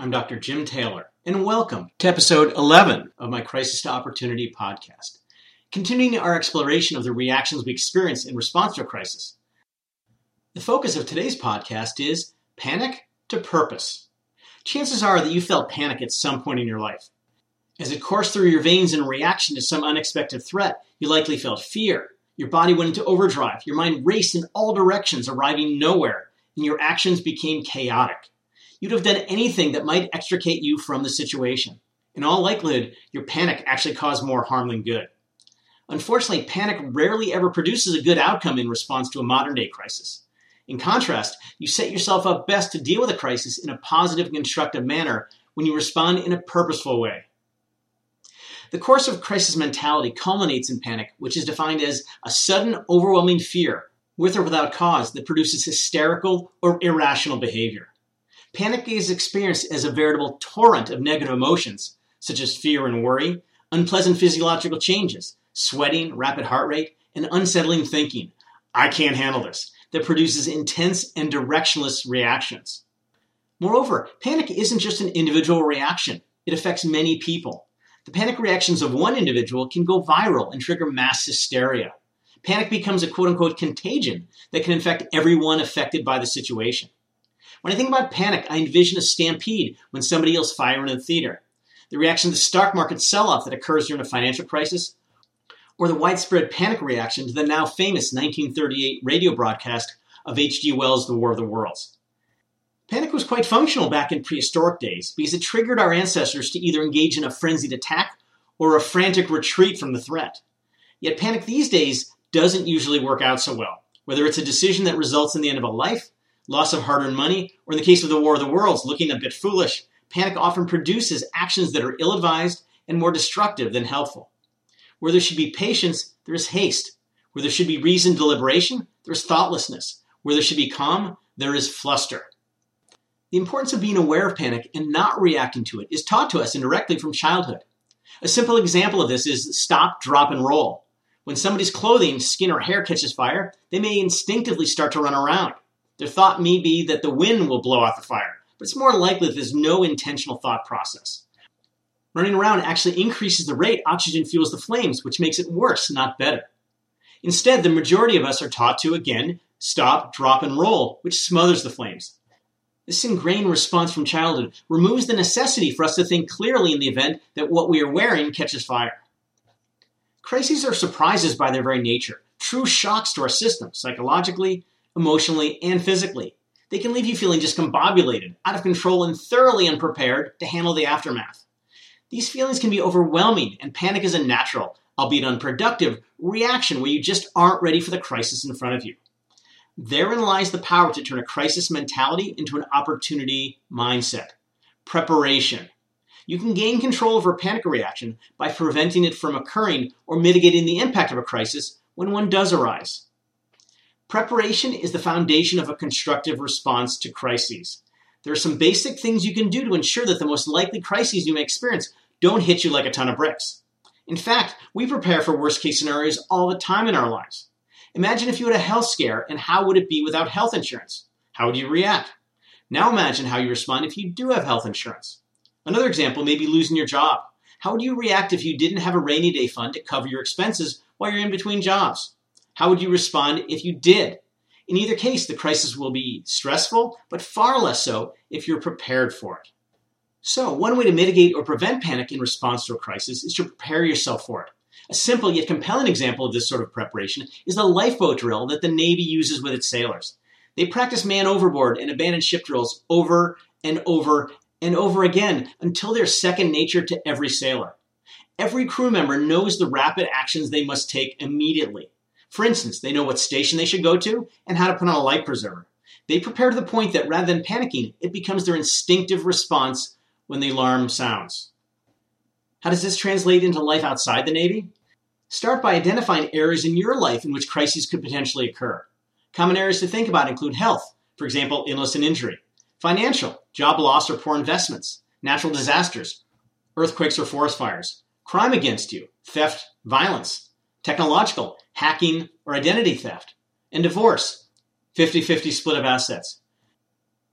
I'm Dr. Jim Taylor, and welcome to episode 11 of my Crisis to Opportunity podcast, continuing our exploration of the reactions we experience in response to a crisis. The focus of today's podcast is panic to purpose. Chances are that you felt panic at some point in your life. As it coursed through your veins in reaction to some unexpected threat, you likely felt fear. Your body went into overdrive, your mind raced in all directions, arriving nowhere, and your actions became chaotic you'd have done anything that might extricate you from the situation. In all likelihood, your panic actually caused more harm than good. Unfortunately, panic rarely ever produces a good outcome in response to a modern day crisis. In contrast, you set yourself up best to deal with a crisis in a positive and constructive manner when you respond in a purposeful way. The course of crisis mentality culminates in panic, which is defined as a sudden, overwhelming fear, with or without cause, that produces hysterical or irrational behavior. Panic is experienced as a veritable torrent of negative emotions, such as fear and worry, unpleasant physiological changes, sweating, rapid heart rate, and unsettling thinking. I can't handle this. That produces intense and directionless reactions. Moreover, panic isn't just an individual reaction, it affects many people. The panic reactions of one individual can go viral and trigger mass hysteria. Panic becomes a quote unquote contagion that can infect everyone affected by the situation. When I think about panic, I envision a stampede when somebody yells fire in a theater, the reaction to the stock market sell off that occurs during a financial crisis, or the widespread panic reaction to the now famous 1938 radio broadcast of H.G. Wells' The War of the Worlds. Panic was quite functional back in prehistoric days because it triggered our ancestors to either engage in a frenzied attack or a frantic retreat from the threat. Yet panic these days doesn't usually work out so well, whether it's a decision that results in the end of a life loss of hard earned money, or in the case of the War of the Worlds, looking a bit foolish, panic often produces actions that are ill advised and more destructive than helpful. Where there should be patience, there is haste. Where there should be reasoned deliberation, there is thoughtlessness. Where there should be calm, there is fluster. The importance of being aware of panic and not reacting to it is taught to us indirectly from childhood. A simple example of this is stop, drop, and roll. When somebody's clothing, skin, or hair catches fire, they may instinctively start to run around. Their thought may be that the wind will blow out the fire, but it's more likely that there's no intentional thought process. Running around actually increases the rate oxygen fuels the flames, which makes it worse, not better. Instead, the majority of us are taught to, again, stop, drop, and roll, which smothers the flames. This ingrained response from childhood removes the necessity for us to think clearly in the event that what we are wearing catches fire. Crises are surprises by their very nature, true shocks to our system, psychologically, emotionally, and physically. They can leave you feeling discombobulated, out of control, and thoroughly unprepared to handle the aftermath. These feelings can be overwhelming, and panic is a natural, albeit unproductive, reaction where you just aren't ready for the crisis in front of you. Therein lies the power to turn a crisis mentality into an opportunity mindset. Preparation. You can gain control over a panic reaction by preventing it from occurring or mitigating the impact of a crisis when one does arise. Preparation is the foundation of a constructive response to crises. There are some basic things you can do to ensure that the most likely crises you may experience don't hit you like a ton of bricks. In fact, we prepare for worst case scenarios all the time in our lives. Imagine if you had a health scare and how would it be without health insurance? How would you react? Now imagine how you respond if you do have health insurance. Another example may be losing your job. How would you react if you didn't have a rainy day fund to cover your expenses while you're in between jobs? How would you respond if you did? In either case, the crisis will be stressful, but far less so if you're prepared for it. So, one way to mitigate or prevent panic in response to a crisis is to prepare yourself for it. A simple yet compelling example of this sort of preparation is the lifeboat drill that the Navy uses with its sailors. They practice man overboard and abandoned ship drills over and over and over again until they're second nature to every sailor. Every crew member knows the rapid actions they must take immediately. For instance, they know what station they should go to and how to put on a life preserver. They prepare to the point that rather than panicking, it becomes their instinctive response when the alarm sounds. How does this translate into life outside the Navy? Start by identifying areas in your life in which crises could potentially occur. Common areas to think about include health, for example, illness and injury, financial, job loss or poor investments, natural disasters, earthquakes or forest fires, crime against you, theft, violence, technological, hacking, or identity theft, and divorce, 50 50 split of assets.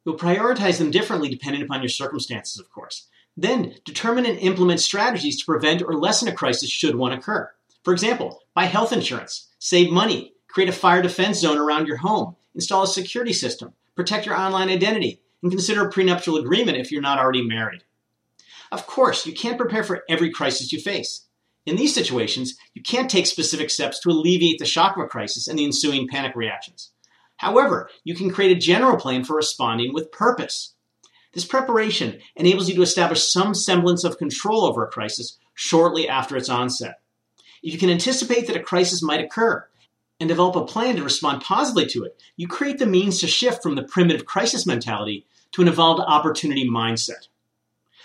You'll prioritize them differently depending upon your circumstances, of course. Then determine and implement strategies to prevent or lessen a crisis should one occur. For example, buy health insurance, save money, create a fire defense zone around your home, install a security system, protect your online identity, and consider a prenuptial agreement if you're not already married. Of course, you can't prepare for every crisis you face. In these situations, you can't take specific steps to alleviate the shock of a crisis and the ensuing panic reactions. However, you can create a general plan for responding with purpose. This preparation enables you to establish some semblance of control over a crisis shortly after its onset. If you can anticipate that a crisis might occur and develop a plan to respond positively to it, you create the means to shift from the primitive crisis mentality to an evolved opportunity mindset.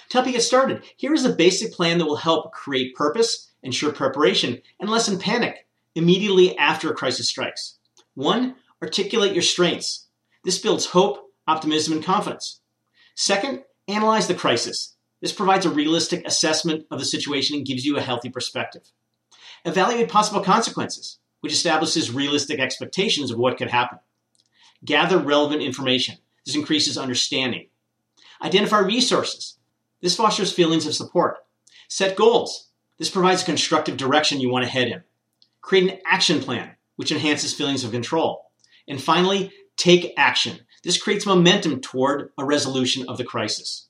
To help you get started, here is a basic plan that will help create purpose, ensure preparation, and lessen panic immediately after a crisis strikes. One, articulate your strengths. This builds hope, optimism, and confidence. Second, analyze the crisis. This provides a realistic assessment of the situation and gives you a healthy perspective. Evaluate possible consequences, which establishes realistic expectations of what could happen. Gather relevant information. This increases understanding. Identify resources. This fosters feelings of support. Set goals. This provides a constructive direction you want to head in. Create an action plan, which enhances feelings of control. And finally, take action. This creates momentum toward a resolution of the crisis.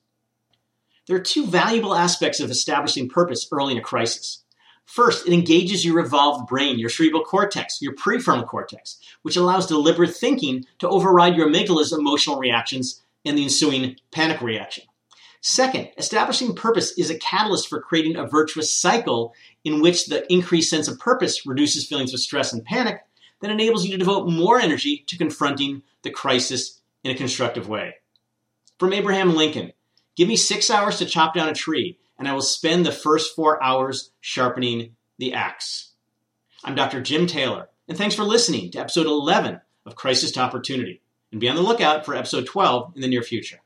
There are two valuable aspects of establishing purpose early in a crisis. First, it engages your evolved brain, your cerebral cortex, your prefrontal cortex, which allows deliberate thinking to override your amygdala's emotional reactions and the ensuing panic reaction. Second, establishing purpose is a catalyst for creating a virtuous cycle in which the increased sense of purpose reduces feelings of stress and panic that enables you to devote more energy to confronting the crisis in a constructive way. From Abraham Lincoln, give me six hours to chop down a tree, and I will spend the first four hours sharpening the axe. I'm Dr. Jim Taylor, and thanks for listening to episode 11 of Crisis to Opportunity. And be on the lookout for episode 12 in the near future.